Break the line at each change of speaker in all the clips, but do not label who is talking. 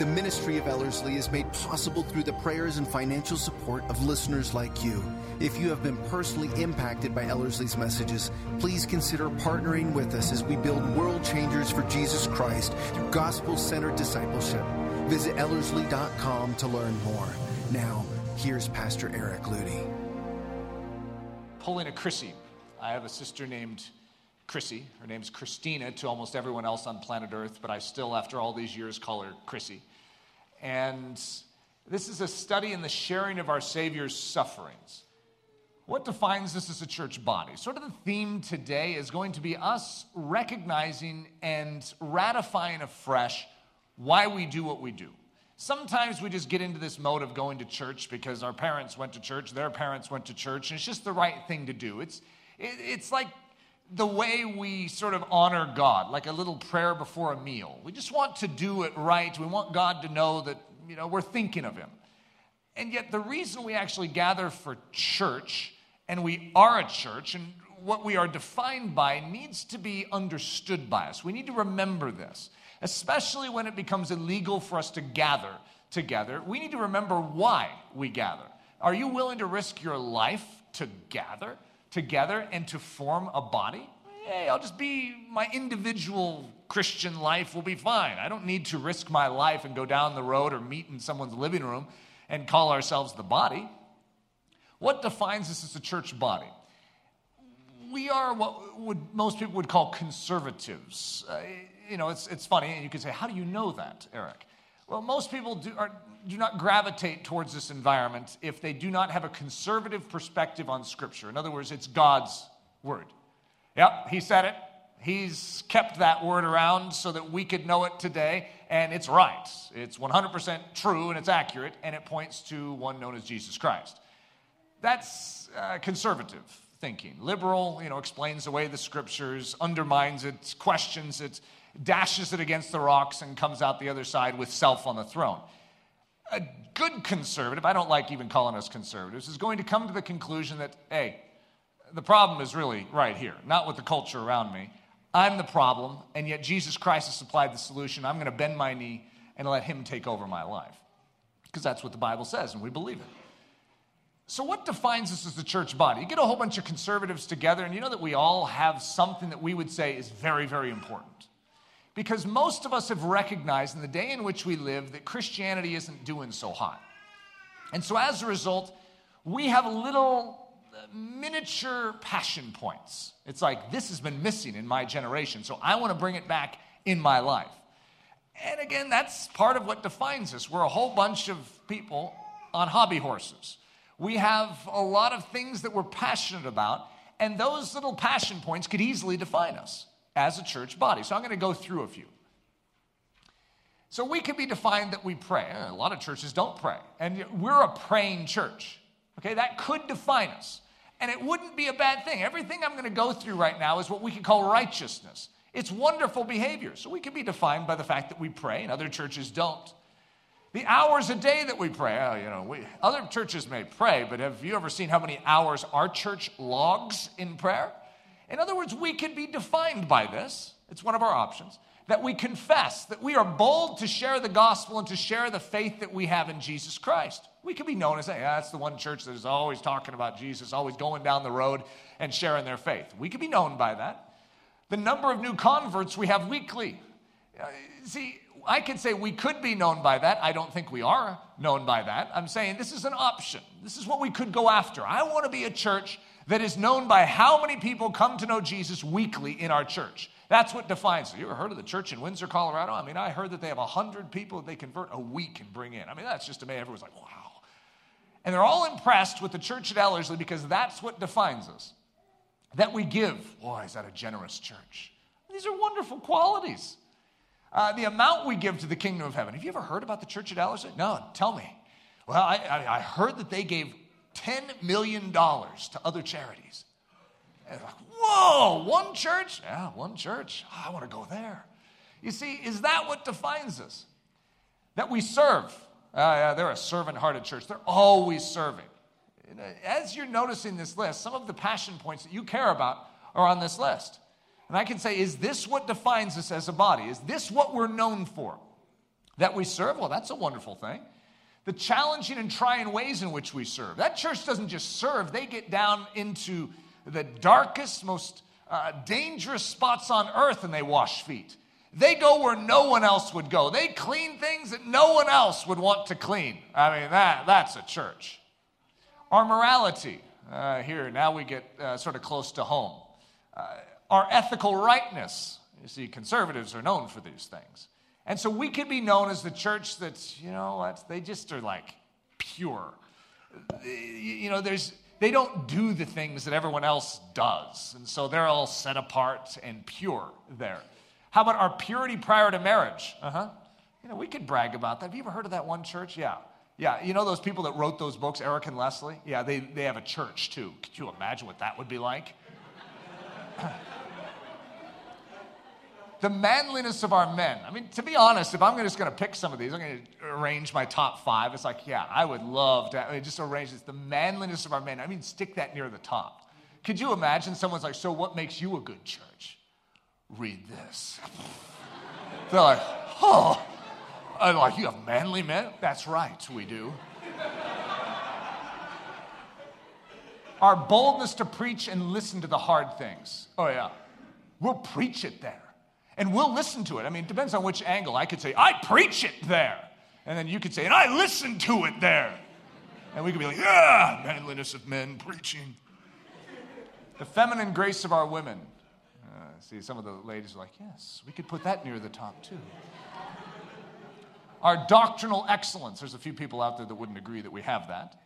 The ministry of Ellerslie is made possible through the prayers and financial support of listeners like you. If you have been personally impacted by Ellerslie's messages, please consider partnering with us as we build world changers for Jesus Christ through gospel centered discipleship. Visit Ellerslie.com to learn more. Now, here's Pastor Eric Ludy.
Pulling a Chrissy. I have a sister named Chrissy. Her name's Christina to almost everyone else on planet Earth, but I still, after all these years, call her Chrissy. And this is a study in the sharing of our Savior's sufferings. What defines us as a church body? Sort of the theme today is going to be us recognizing and ratifying afresh why we do what we do. Sometimes we just get into this mode of going to church because our parents went to church, their parents went to church, and it's just the right thing to do. It's, it, it's like the way we sort of honor God, like a little prayer before a meal. We just want to do it right. We want God to know that, you know, we're thinking of Him. And yet, the reason we actually gather for church, and we are a church, and what we are defined by needs to be understood by us. We need to remember this, especially when it becomes illegal for us to gather together. We need to remember why we gather. Are you willing to risk your life to gather? Together and to form a body, hey, I'll just be my individual Christian life will be fine. I don't need to risk my life and go down the road or meet in someone's living room and call ourselves the body. What defines us as a church body? We are what would, most people would call conservatives. Uh, you know, it's, it's funny, and you could say, How do you know that, Eric? Well, most people do, are, do not gravitate towards this environment if they do not have a conservative perspective on Scripture. In other words, it's God's word. Yep, he said it. He's kept that word around so that we could know it today, and it's right. It's 100% true and it's accurate, and it points to one known as Jesus Christ. That's uh, conservative thinking. Liberal, you know, explains away the scriptures, undermines it, questions it, dashes it against the rocks, and comes out the other side with self on the throne. A good conservative, I don't like even calling us conservatives, is going to come to the conclusion that, hey, the problem is really right here, not with the culture around me. I'm the problem, and yet Jesus Christ has supplied the solution. I'm going to bend my knee and let Him take over my life. Because that's what the Bible says, and we believe it. So, what defines us as the church body? You get a whole bunch of conservatives together, and you know that we all have something that we would say is very, very important. Because most of us have recognized in the day in which we live that Christianity isn't doing so hot. And so as a result, we have little uh, miniature passion points. It's like, this has been missing in my generation, so I want to bring it back in my life. And again, that's part of what defines us. We're a whole bunch of people on hobby horses. We have a lot of things that we're passionate about, and those little passion points could easily define us as a church body. So I'm going to go through a few. So we can be defined that we pray. A lot of churches don't pray. And we're a praying church. Okay, that could define us. And it wouldn't be a bad thing. Everything I'm going to go through right now is what we can call righteousness. It's wonderful behavior. So we can be defined by the fact that we pray, and other churches don't. The hours a day that we pray, oh, you know, we, other churches may pray, but have you ever seen how many hours our church logs in prayer? In other words, we can be defined by this. It's one of our options. That we confess, that we are bold to share the gospel and to share the faith that we have in Jesus Christ. We can be known as, hey, that's the one church that is always talking about Jesus, always going down the road and sharing their faith. We can be known by that. The number of new converts we have weekly. Uh, see, I can say we could be known by that. I don't think we are known by that. I'm saying this is an option. This is what we could go after. I want to be a church that is known by how many people come to know Jesus weekly in our church. That's what defines it. You ever heard of the church in Windsor, Colorado? I mean, I heard that they have 100 people they convert a week and bring in. I mean, that's just amazing. Everyone's like, wow. And they're all impressed with the church at Ellerslie because that's what defines us. That we give. Boy, is that a generous church. These are wonderful qualities. Uh, the amount we give to the kingdom of heaven. Have you ever heard about the church at Ellerslie? No, tell me. Well, I, I heard that they gave $10 million to other charities. And like, whoa, one church? Yeah, one church. I want to go there. You see, is that what defines us? That we serve. Uh, yeah, they're a servant hearted church, they're always serving. As you're noticing this list, some of the passion points that you care about are on this list. And I can say, is this what defines us as a body? Is this what we're known for? That we serve? Well, that's a wonderful thing. The challenging and trying ways in which we serve. That church doesn't just serve, they get down into the darkest, most uh, dangerous spots on earth and they wash feet. They go where no one else would go. They clean things that no one else would want to clean. I mean, that, that's a church. Our morality, uh, here, now we get uh, sort of close to home. Uh, our ethical rightness. You see, conservatives are known for these things. And so we could be known as the church that's, you know what, they just are like pure. You know, there's, they don't do the things that everyone else does. And so they're all set apart and pure there. How about our purity prior to marriage? Uh huh. You know, we could brag about that. Have you ever heard of that one church? Yeah. Yeah, you know those people that wrote those books, Eric and Leslie? Yeah, they, they have a church too. Could you imagine what that would be like? The manliness of our men. I mean, to be honest, if I'm just going to pick some of these, I'm going to arrange my top five. It's like, yeah, I would love to I mean, just arrange this. The manliness of our men. I mean, stick that near the top. Could you imagine someone's like, so what makes you a good church? Read this. They're like, oh. I'm like, you have manly men? That's right, we do. our boldness to preach and listen to the hard things. Oh, yeah. We'll preach it there and we'll listen to it. I mean, it depends on which angle. I could say, I preach it there. And then you could say, and I listen to it there. And we could be like, yeah, manliness of men preaching. The feminine grace of our women. Uh, see, some of the ladies are like, yes, we could put that near the top too. Our doctrinal excellence. There's a few people out there that wouldn't agree that we have that.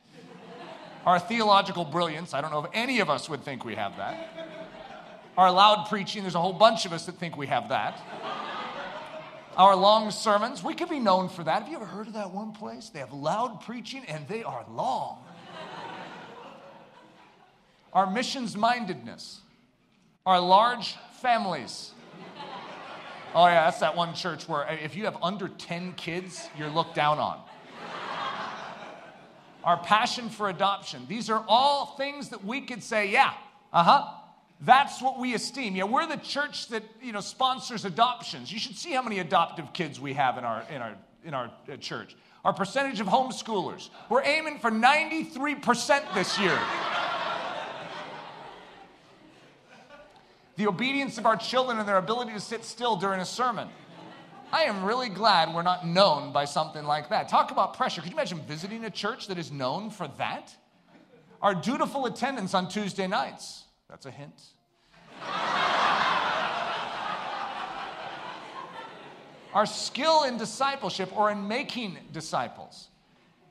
Our theological brilliance. I don't know if any of us would think we have that. Our loud preaching, there's a whole bunch of us that think we have that. Our long sermons, we could be known for that. Have you ever heard of that one place? They have loud preaching and they are long. Our missions mindedness, our large families. Oh, yeah, that's that one church where if you have under 10 kids, you're looked down on. Our passion for adoption. These are all things that we could say, yeah, uh huh, that's what we esteem. Yeah, we're the church that you know sponsors adoptions. You should see how many adoptive kids we have in our in our in our uh, church. Our percentage of homeschoolers. We're aiming for 93% this year. the obedience of our children and their ability to sit still during a sermon. I am really glad we're not known by something like that. Talk about pressure. Could you imagine visiting a church that is known for that? Our dutiful attendance on Tuesday nights. That's a hint. Our skill in discipleship or in making disciples.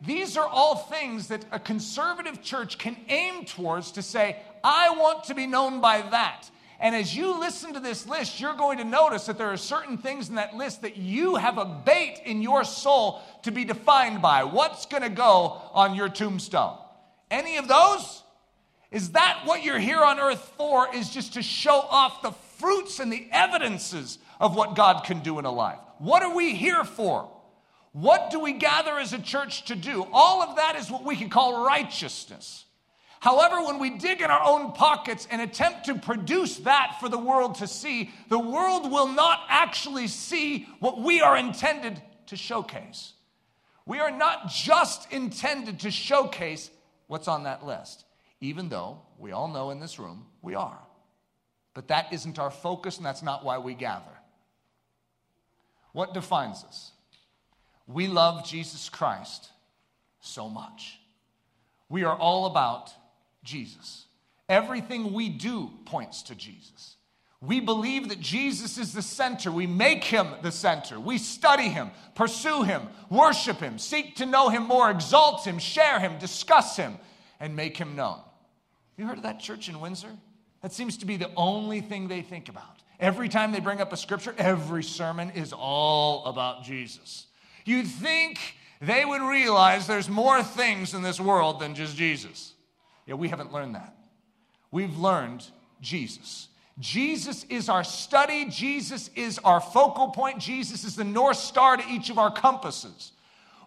These are all things that a conservative church can aim towards to say, I want to be known by that. And as you listen to this list, you're going to notice that there are certain things in that list that you have a bait in your soul to be defined by. What's going to go on your tombstone? Any of those? Is that what you're here on earth for? Is just to show off the fruits and the evidences of what God can do in a life? What are we here for? What do we gather as a church to do? All of that is what we can call righteousness. However, when we dig in our own pockets and attempt to produce that for the world to see, the world will not actually see what we are intended to showcase. We are not just intended to showcase what's on that list even though we all know in this room we are. But that isn't our focus, and that's not why we gather. What defines us? We love Jesus Christ so much. We are all about Jesus. Everything we do points to Jesus. We believe that Jesus is the center. We make him the center. We study him, pursue him, worship him, seek to know him more, exalt him, share him, discuss him, and make him known. You heard of that church in Windsor? That seems to be the only thing they think about. Every time they bring up a scripture, every sermon is all about Jesus. You'd think they would realize there's more things in this world than just Jesus. Yeah, we haven't learned that. We've learned Jesus. Jesus is our study. Jesus is our focal point. Jesus is the North Star to each of our compasses.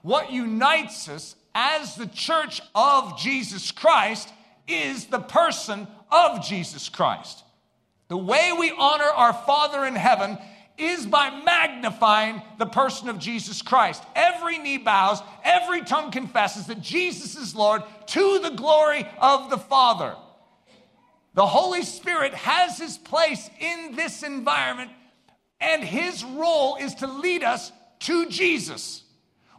What unites us as the church of Jesus Christ is the person of Jesus Christ. The way we honor our Father in heaven is by magnifying the person of Jesus Christ. Every knee bows, every tongue confesses that Jesus is Lord to the glory of the Father. The Holy Spirit has his place in this environment, and his role is to lead us to Jesus.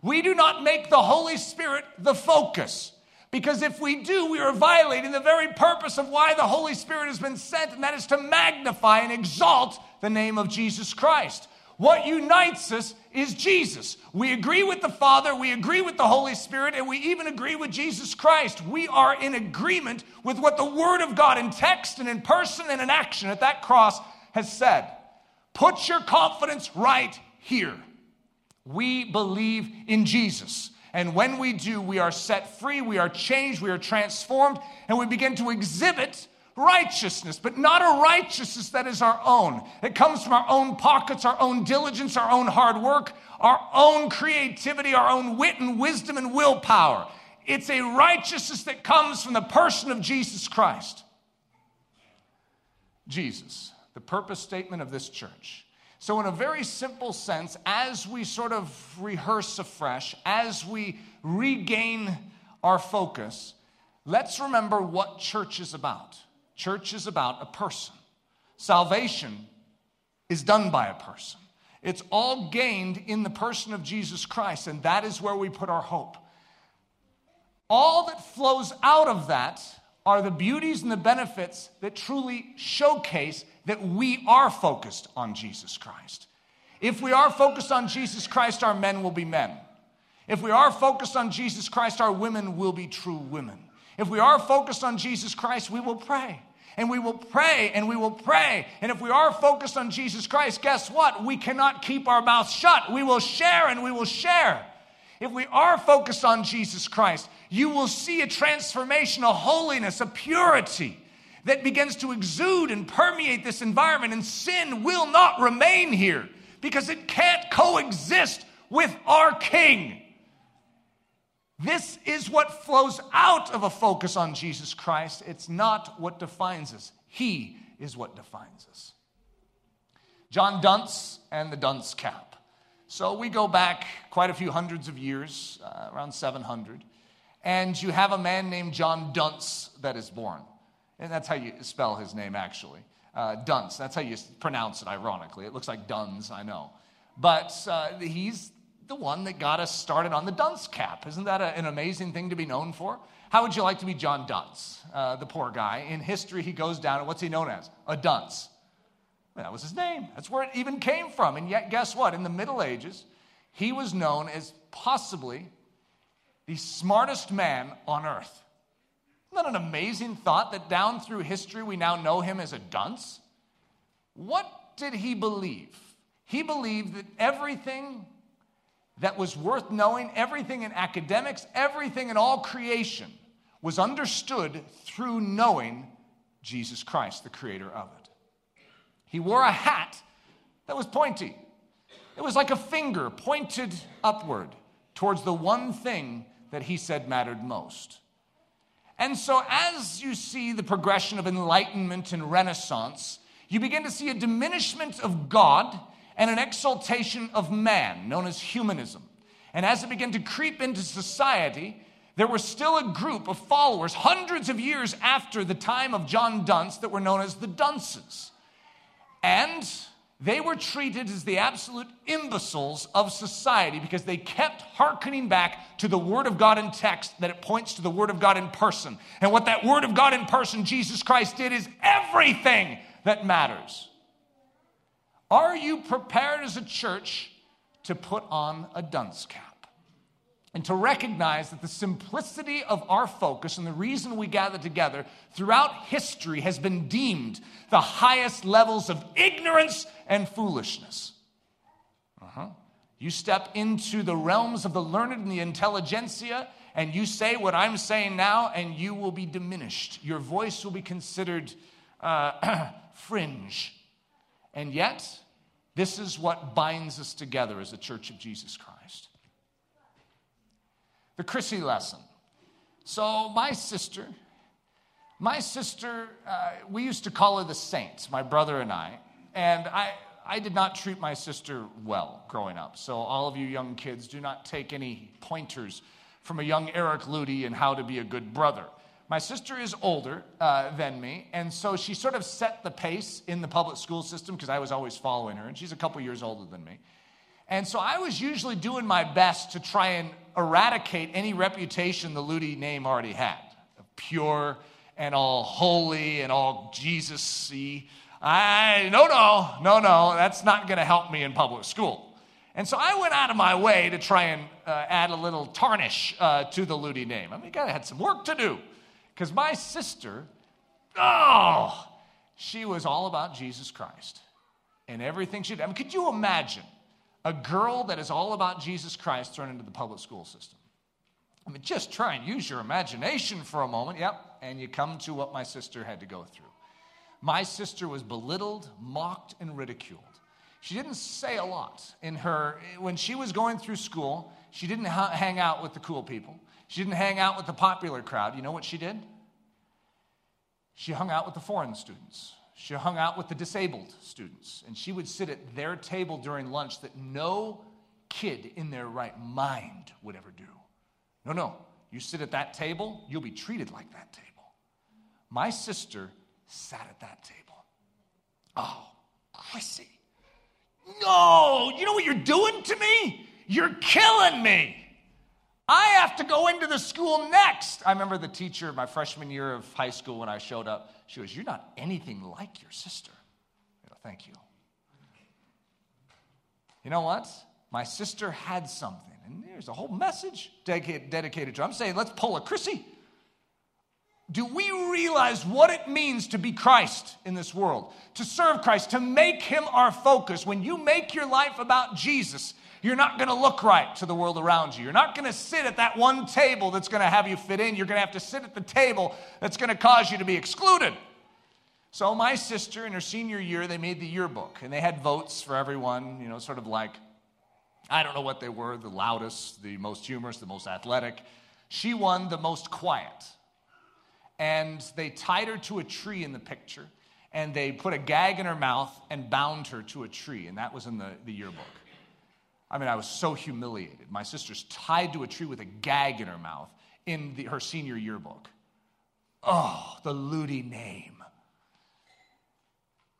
We do not make the Holy Spirit the focus. Because if we do, we are violating the very purpose of why the Holy Spirit has been sent, and that is to magnify and exalt the name of Jesus Christ. What unites us is Jesus. We agree with the Father, we agree with the Holy Spirit, and we even agree with Jesus Christ. We are in agreement with what the Word of God in text and in person and in action at that cross has said. Put your confidence right here. We believe in Jesus. And when we do, we are set free, we are changed, we are transformed, and we begin to exhibit righteousness, but not a righteousness that is our own. It comes from our own pockets, our own diligence, our own hard work, our own creativity, our own wit and wisdom and willpower. It's a righteousness that comes from the person of Jesus Christ. Jesus, the purpose statement of this church. So, in a very simple sense, as we sort of rehearse afresh, as we regain our focus, let's remember what church is about. Church is about a person. Salvation is done by a person. It's all gained in the person of Jesus Christ, and that is where we put our hope. All that flows out of that are the beauties and the benefits that truly showcase that we are focused on Jesus Christ. If we are focused on Jesus Christ, our men will be men. If we are focused on Jesus Christ, our women will be true women. If we are focused on Jesus Christ, we will pray and we will pray and we will pray. And if we are focused on Jesus Christ, guess what? We cannot keep our mouths shut. We will share and we will share. If we are focused on Jesus Christ, you will see a transformation, a holiness, a purity that begins to exude and permeate this environment, and sin will not remain here because it can't coexist with our King. This is what flows out of a focus on Jesus Christ. It's not what defines us, He is what defines us. John Dunce and the Dunce Cap. So we go back quite a few hundreds of years, uh, around 700, and you have a man named John Dunce that is born. And that's how you spell his name, actually. Uh, Dunce, that's how you pronounce it, ironically. It looks like Duns, I know. But uh, he's the one that got us started on the dunce cap. Isn't that a, an amazing thing to be known for? How would you like to be John Dunce, uh, the poor guy? In history, he goes down, and what's he known as? A dunce. That was his name. That's where it even came from. And yet, guess what? In the Middle Ages, he was known as possibly the smartest man on earth. Isn't that an amazing thought that down through history we now know him as a dunce? What did he believe? He believed that everything that was worth knowing, everything in academics, everything in all creation was understood through knowing Jesus Christ, the creator of it. He wore a hat that was pointy. It was like a finger pointed upward towards the one thing that he said mattered most. And so, as you see the progression of enlightenment and renaissance, you begin to see a diminishment of God and an exaltation of man, known as humanism. And as it began to creep into society, there was still a group of followers hundreds of years after the time of John Dunce that were known as the Dunces. And they were treated as the absolute imbeciles of society because they kept hearkening back to the Word of God in text that it points to the Word of God in person. And what that Word of God in person, Jesus Christ, did is everything that matters. Are you prepared as a church to put on a dunce cap? And to recognize that the simplicity of our focus and the reason we gather together throughout history has been deemed the highest levels of ignorance and foolishness. Uh-huh. You step into the realms of the learned and the intelligentsia, and you say what I'm saying now, and you will be diminished. Your voice will be considered uh, fringe. And yet, this is what binds us together as a church of Jesus Christ. The Chrissy lesson. So, my sister, my sister, uh, we used to call her the Saints, my brother and I. And I, I did not treat my sister well growing up. So, all of you young kids, do not take any pointers from a young Eric Ludy in how to be a good brother. My sister is older uh, than me, and so she sort of set the pace in the public school system because I was always following her, and she's a couple years older than me. And so I was usually doing my best to try and eradicate any reputation the Ludy name already had pure and all holy and all Jesus. I, no, no, no, no, that's not going to help me in public school. And so I went out of my way to try and uh, add a little tarnish uh, to the Ludy name. I mean, God had some work to do. Because my sister, oh, she was all about Jesus Christ and everything she did. I mean, could you imagine a girl that is all about Jesus Christ thrown into the public school system? I mean, just try and use your imagination for a moment. Yep. And you come to what my sister had to go through. My sister was belittled, mocked, and ridiculed. She didn't say a lot in her, when she was going through school, she didn't hang out with the cool people. She didn't hang out with the popular crowd. You know what she did? She hung out with the foreign students. She hung out with the disabled students. And she would sit at their table during lunch that no kid in their right mind would ever do. No, no. You sit at that table, you'll be treated like that table. My sister sat at that table. Oh, Chrissy. No, you know what you're doing to me? You're killing me. I have to go into the school next. I remember the teacher my freshman year of high school when I showed up. She goes, You're not anything like your sister. Thank you. You know what? My sister had something. And there's a whole message dedicated, dedicated to her. I'm saying, let's pull a Chrissy. Do we realize what it means to be Christ in this world? To serve Christ, to make Him our focus. When you make your life about Jesus, you're not going to look right to the world around you. You're not going to sit at that one table that's going to have you fit in. You're going to have to sit at the table that's going to cause you to be excluded. So, my sister, in her senior year, they made the yearbook and they had votes for everyone, you know, sort of like, I don't know what they were the loudest, the most humorous, the most athletic. She won the most quiet. And they tied her to a tree in the picture and they put a gag in her mouth and bound her to a tree. And that was in the, the yearbook. I mean, I was so humiliated. My sister's tied to a tree with a gag in her mouth in the, her senior yearbook. Oh, the Ludy name.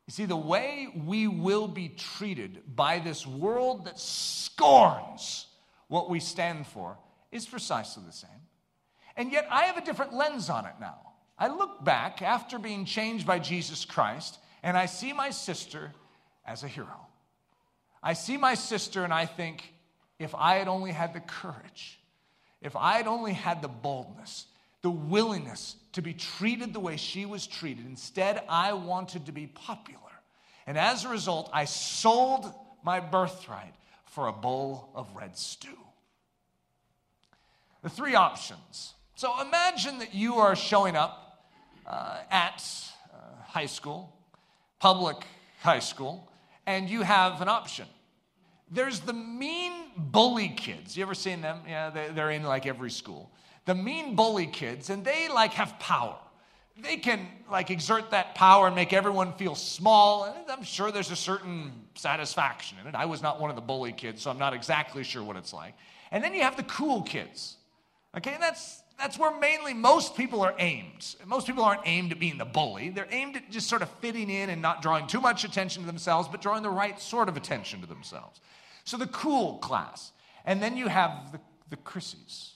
You see, the way we will be treated by this world that scorns what we stand for is precisely the same. And yet, I have a different lens on it now. I look back after being changed by Jesus Christ, and I see my sister as a hero. I see my sister and I think, if I had only had the courage, if I had only had the boldness, the willingness to be treated the way she was treated, instead, I wanted to be popular. And as a result, I sold my birthright for a bowl of red stew. The three options. So imagine that you are showing up uh, at uh, high school, public high school, and you have an option. There's the mean bully kids. You ever seen them? Yeah, they're in like every school. The mean bully kids, and they like have power. They can like exert that power and make everyone feel small. And I'm sure there's a certain satisfaction in it. I was not one of the bully kids, so I'm not exactly sure what it's like. And then you have the cool kids. Okay, and that's that's where mainly most people are aimed. Most people aren't aimed at being the bully. They're aimed at just sort of fitting in and not drawing too much attention to themselves, but drawing the right sort of attention to themselves. So the cool class. And then you have the, the Chrissies.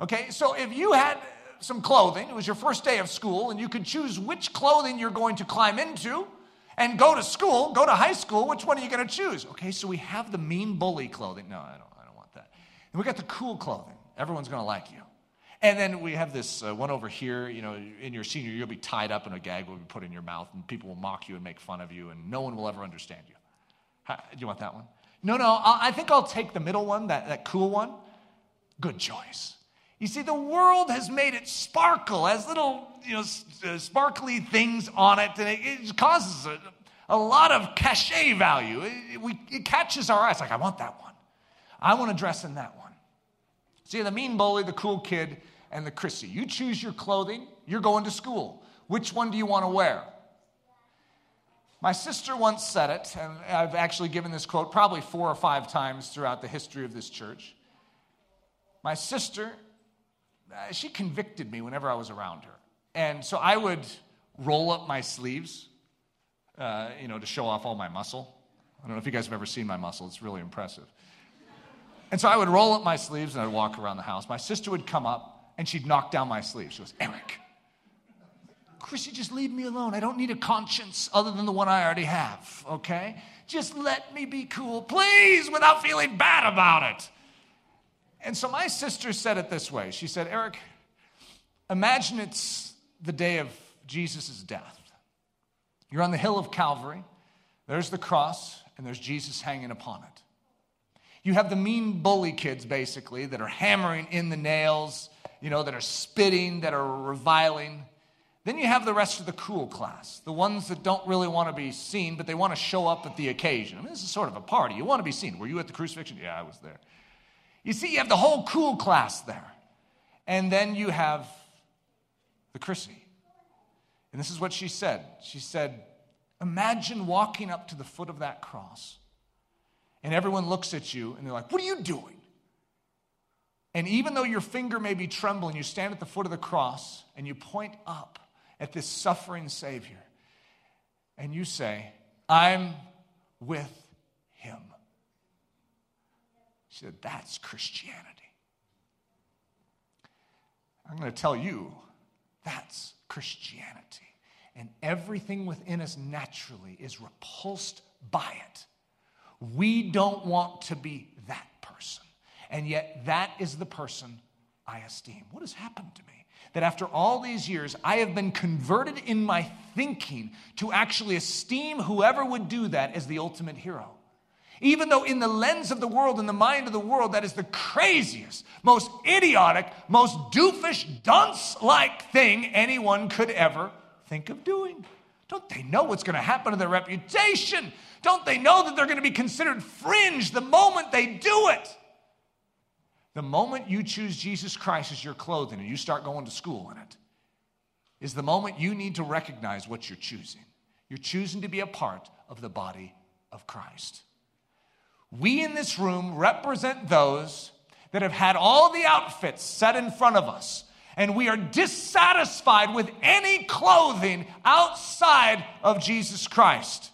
Okay, so if you had some clothing, it was your first day of school, and you could choose which clothing you're going to climb into and go to school, go to high school, which one are you going to choose? Okay, so we have the mean bully clothing. No, I don't, I don't want that. And we got the cool clothing. Everyone's going to like you. And then we have this uh, one over here, you know, in your senior you'll be tied up and a gag will be put in your mouth, and people will mock you and make fun of you, and no one will ever understand you. How, do you want that one? No, no, I think I'll take the middle one, that, that cool one. Good choice. You see, the world has made it sparkle, has little, you know, uh, sparkly things on it, and it, it causes a, a, lot of cachet value. It, we, it catches our eyes, like, I want that one. I want to dress in that one. See, the mean bully, the cool kid, and the Chrissy. You choose your clothing, you're going to school. Which one do you want to wear? My sister once said it, and I've actually given this quote probably four or five times throughout the history of this church. My sister uh, she convicted me whenever I was around her. And so I would roll up my sleeves, uh, you know, to show off all my muscle. I don't know if you guys have ever seen my muscle, it's really impressive. And so I would roll up my sleeves and I'd walk around the house. My sister would come up and she'd knock down my sleeves. She goes, Eric, Chrissy, just leave me alone. I don't need a conscience other than the one I already have, okay? Just let me be cool, please, without feeling bad about it. And so my sister said it this way She said, Eric, imagine it's the day of Jesus' death. You're on the hill of Calvary, there's the cross, and there's Jesus hanging upon it. You have the mean bully kids, basically, that are hammering in the nails, you know, that are spitting, that are reviling. Then you have the rest of the cool class, the ones that don't really want to be seen, but they want to show up at the occasion. I mean, this is sort of a party. You want to be seen. Were you at the crucifixion? Yeah, I was there. You see, you have the whole cool class there. And then you have the Chrissy. And this is what she said. She said, Imagine walking up to the foot of that cross, and everyone looks at you and they're like, What are you doing? And even though your finger may be trembling, you stand at the foot of the cross and you point up at this suffering Savior and you say, I'm with him. She said, That's Christianity. I'm going to tell you, that's Christianity. And everything within us naturally is repulsed by it. We don't want to be that person. And yet, that is the person I esteem. What has happened to me? That after all these years, I have been converted in my thinking to actually esteem whoever would do that as the ultimate hero. Even though, in the lens of the world, in the mind of the world, that is the craziest, most idiotic, most doofish, dunce like thing anyone could ever think of doing. Don't they know what's going to happen to their reputation? Don't they know that they're going to be considered fringe the moment they do it? The moment you choose Jesus Christ as your clothing and you start going to school in it, is the moment you need to recognize what you're choosing. You're choosing to be a part of the body of Christ. We in this room represent those that have had all the outfits set in front of us, and we are dissatisfied with any clothing outside of Jesus Christ.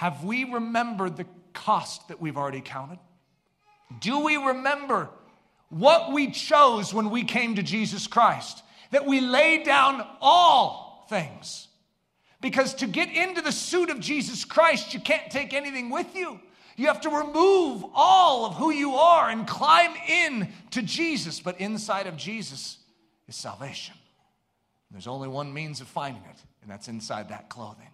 Have we remembered the cost that we've already counted? Do we remember what we chose when we came to Jesus Christ? That we laid down all things. Because to get into the suit of Jesus Christ, you can't take anything with you. You have to remove all of who you are and climb in to Jesus. But inside of Jesus is salvation. There's only one means of finding it, and that's inside that clothing.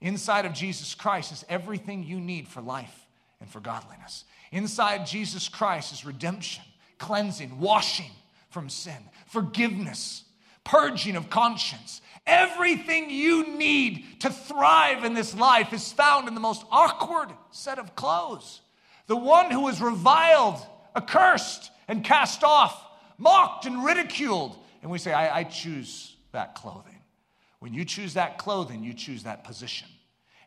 Inside of Jesus Christ is everything you need for life and for godliness. Inside Jesus Christ is redemption, cleansing, washing from sin, forgiveness, purging of conscience, Everything you need to thrive in this life is found in the most awkward set of clothes. The one who is reviled, accursed, and cast off, mocked and ridiculed. And we say, I, I choose that clothing. When you choose that clothing, you choose that position.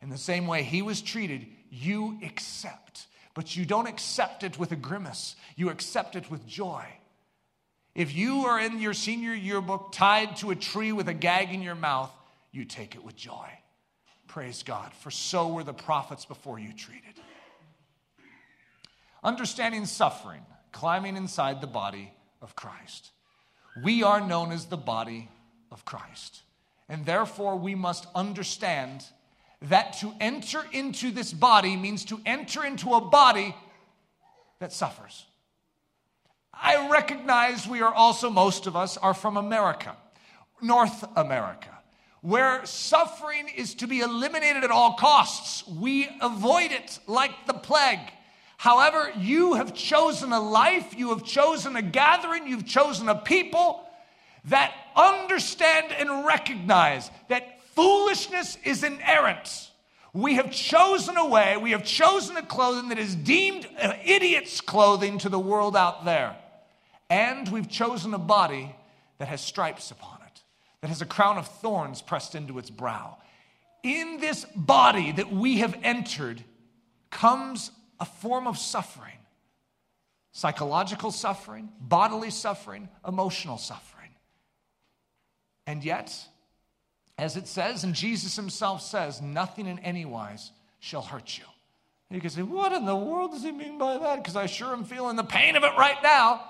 In the same way he was treated, you accept. But you don't accept it with a grimace, you accept it with joy. If you are in your senior yearbook tied to a tree with a gag in your mouth, you take it with joy. Praise God, for so were the prophets before you treated. Understanding suffering, climbing inside the body of Christ. We are known as the body of Christ. And therefore, we must understand that to enter into this body means to enter into a body that suffers. I recognize we are also, most of us, are from America, North America, where suffering is to be eliminated at all costs. We avoid it like the plague. However, you have chosen a life, you have chosen a gathering, you've chosen a people that understand and recognize that foolishness is inerrant. We have chosen a way, we have chosen a clothing that is deemed an idiot's clothing to the world out there. And we've chosen a body that has stripes upon it, that has a crown of thorns pressed into its brow. In this body that we have entered comes a form of suffering psychological suffering, bodily suffering, emotional suffering. And yet, as it says, and Jesus himself says, nothing in any wise shall hurt you. And you can say, what in the world does he mean by that? Because I sure am feeling the pain of it right now.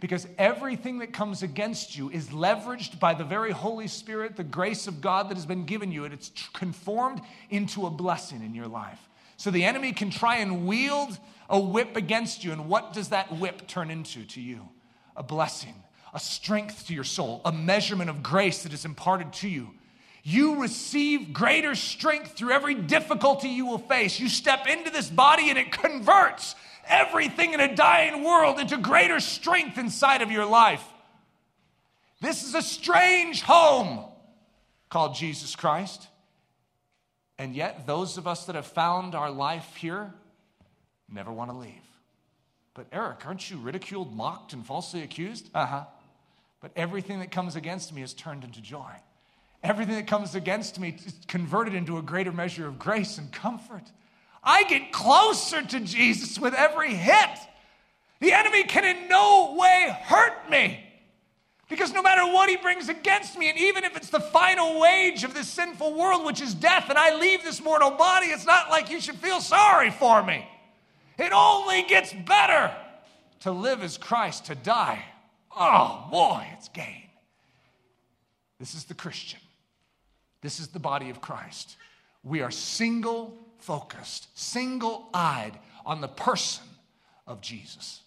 Because everything that comes against you is leveraged by the very Holy Spirit, the grace of God that has been given you, and it's conformed into a blessing in your life. So the enemy can try and wield a whip against you, and what does that whip turn into to you? A blessing, a strength to your soul, a measurement of grace that is imparted to you. You receive greater strength through every difficulty you will face. You step into this body and it converts everything in a dying world into greater strength inside of your life. This is a strange home called Jesus Christ. And yet, those of us that have found our life here never want to leave. But, Eric, aren't you ridiculed, mocked, and falsely accused? Uh huh. But everything that comes against me is turned into joy. Everything that comes against me is converted into a greater measure of grace and comfort. I get closer to Jesus with every hit. The enemy can in no way hurt me. Because no matter what he brings against me, and even if it's the final wage of this sinful world, which is death, and I leave this mortal body, it's not like you should feel sorry for me. It only gets better. To live as Christ, to die, oh boy, it's gain. This is the Christian. This is the body of Christ. We are single focused, single eyed on the person of Jesus.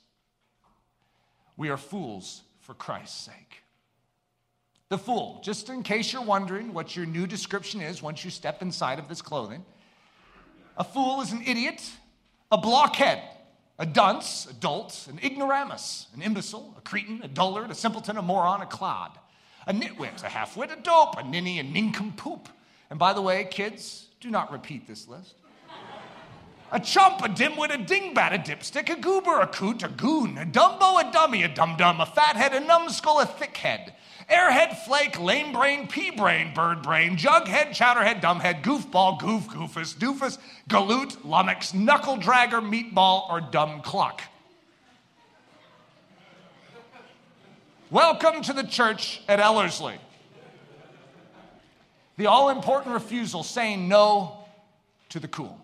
We are fools for Christ's sake. The fool, just in case you're wondering what your new description is once you step inside of this clothing, a fool is an idiot, a blockhead, a dunce, a dolt, an ignoramus, an imbecile, a cretin, a dullard, a simpleton, a moron, a clod, a nitwit, a halfwit, a dope, a ninny, a nincompoop. And by the way, kids, do not repeat this list. A chump, a dimwit, a dingbat, a dipstick, a goober, a coot, a goon, a dumbo, a dummy, a dum dum, a fathead, a numbskull, a thickhead, airhead, flake, lame brain, pea brain, bird brain, jughead, chowderhead, dumbhead, goofball, goof, goofus, doofus, galoot, lummox, knuckle dragger, meatball, or dumb cluck. Welcome to the church at Ellerslie. The all important refusal saying no to the cool.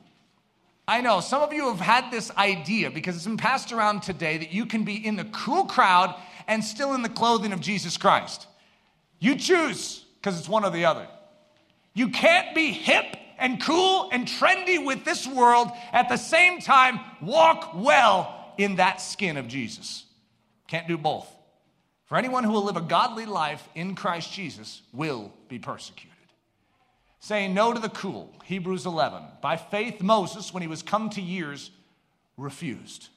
I know some of you have had this idea because it's been passed around today that you can be in the cool crowd and still in the clothing of Jesus Christ. You choose because it's one or the other. You can't be hip and cool and trendy with this world at the same time walk well in that skin of Jesus. Can't do both. For anyone who will live a godly life in Christ Jesus will be persecuted saying no to the cool. Hebrews 11. By faith, Moses, when he was come to years, refused.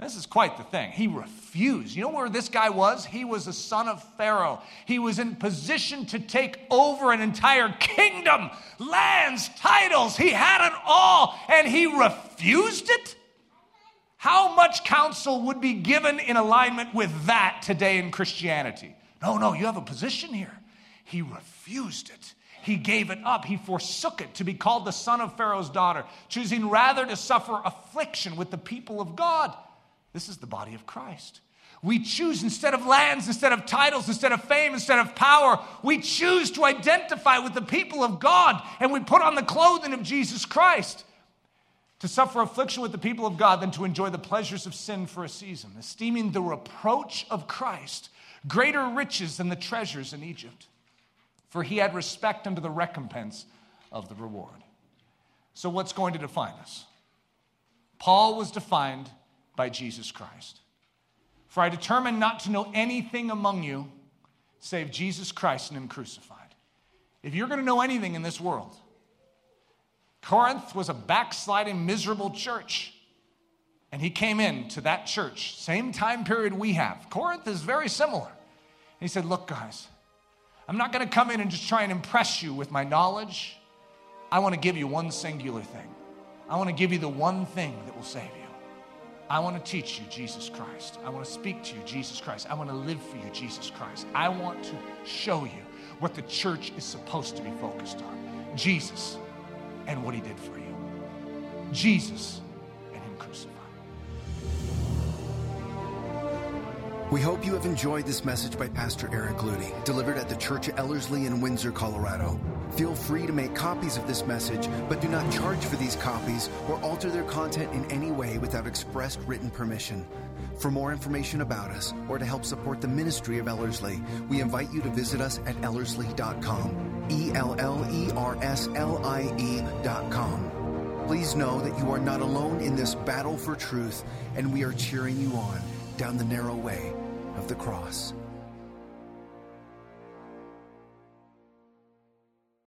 This is quite the thing. He refused. You know where this guy was? He was the son of Pharaoh. He was in position to take over an entire kingdom, lands, titles. He had it all, and he refused it? How much counsel would be given in alignment with that today in Christianity? No, no, you have a position here. He refused it. He gave it up. He forsook it to be called the son of Pharaoh's daughter, choosing rather to suffer affliction with the people of God. This is the body of Christ. We choose instead of lands, instead of titles, instead of fame, instead of power, we choose to identify with the people of God and we put on the clothing of Jesus Christ. To suffer affliction with the people of God than to enjoy the pleasures of sin for a season, esteeming the reproach of Christ greater riches than the treasures in Egypt for he had respect unto the recompense of the reward. So, what's going to define us? Paul was defined by Jesus Christ. For I determined not to know anything among you save Jesus Christ and Him crucified. If you're going to know anything in this world, Corinth was a backsliding, miserable church. And he came in to that church, same time period we have. Corinth is very similar. He said, Look, guys, I'm not going to come in and just try and impress you with my knowledge. I want to give you one singular thing. I want to give you the one thing that will save you. I want to teach you Jesus Christ. I want to speak to you Jesus Christ. I want to live for you Jesus Christ. I want to show you what the church is supposed to be focused on Jesus and what he did for you. Jesus and him crucified.
We hope you have enjoyed this message by Pastor Eric Ludy, delivered at the Church of Ellerslie in Windsor, Colorado. Feel free to make copies of this message, but do not charge for these copies or alter their content in any way without expressed written permission. For more information about us or to help support the ministry of Ellerslie, we invite you to visit us at ellerslie.com. E L L E R S L I E.com. Please know that you are not alone in this battle for truth, and we are cheering you on down the narrow way of the cross.